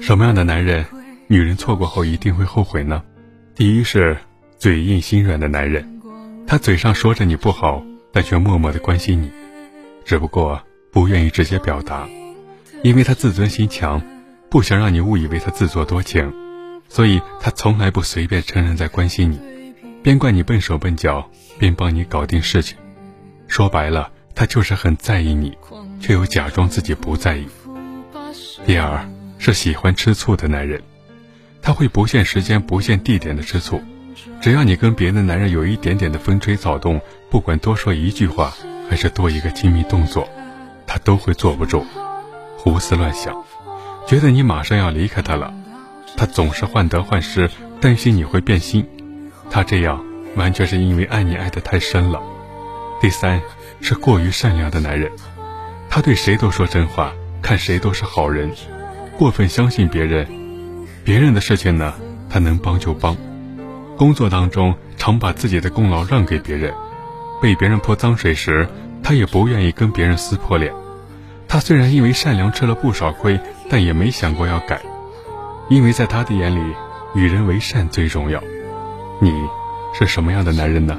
什么样的男人，女人错过后一定会后悔呢？第一是嘴硬心软的男人，他嘴上说着你不好，但却默默的关心你，只不过不愿意直接表达，因为他自尊心强，不想让你误以为他自作多情，所以他从来不随便承认在关心你，边怪你笨手笨脚，边帮你搞定事情。说白了，他就是很在意你，却又假装自己不在意。第二是喜欢吃醋的男人，他会不限时间、不限地点的吃醋，只要你跟别的男人有一点点的风吹草动，不管多说一句话，还是多一个亲密动作，他都会坐不住，胡思乱想，觉得你马上要离开他了。他总是患得患失，担心你会变心。他这样完全是因为爱你爱得太深了。第三是过于善良的男人，他对谁都说真话。看谁都是好人，过分相信别人，别人的事情呢，他能帮就帮。工作当中常把自己的功劳让给别人，被别人泼脏水时，他也不愿意跟别人撕破脸。他虽然因为善良吃了不少亏，但也没想过要改，因为在他的眼里，与人为善最重要。你是什么样的男人呢？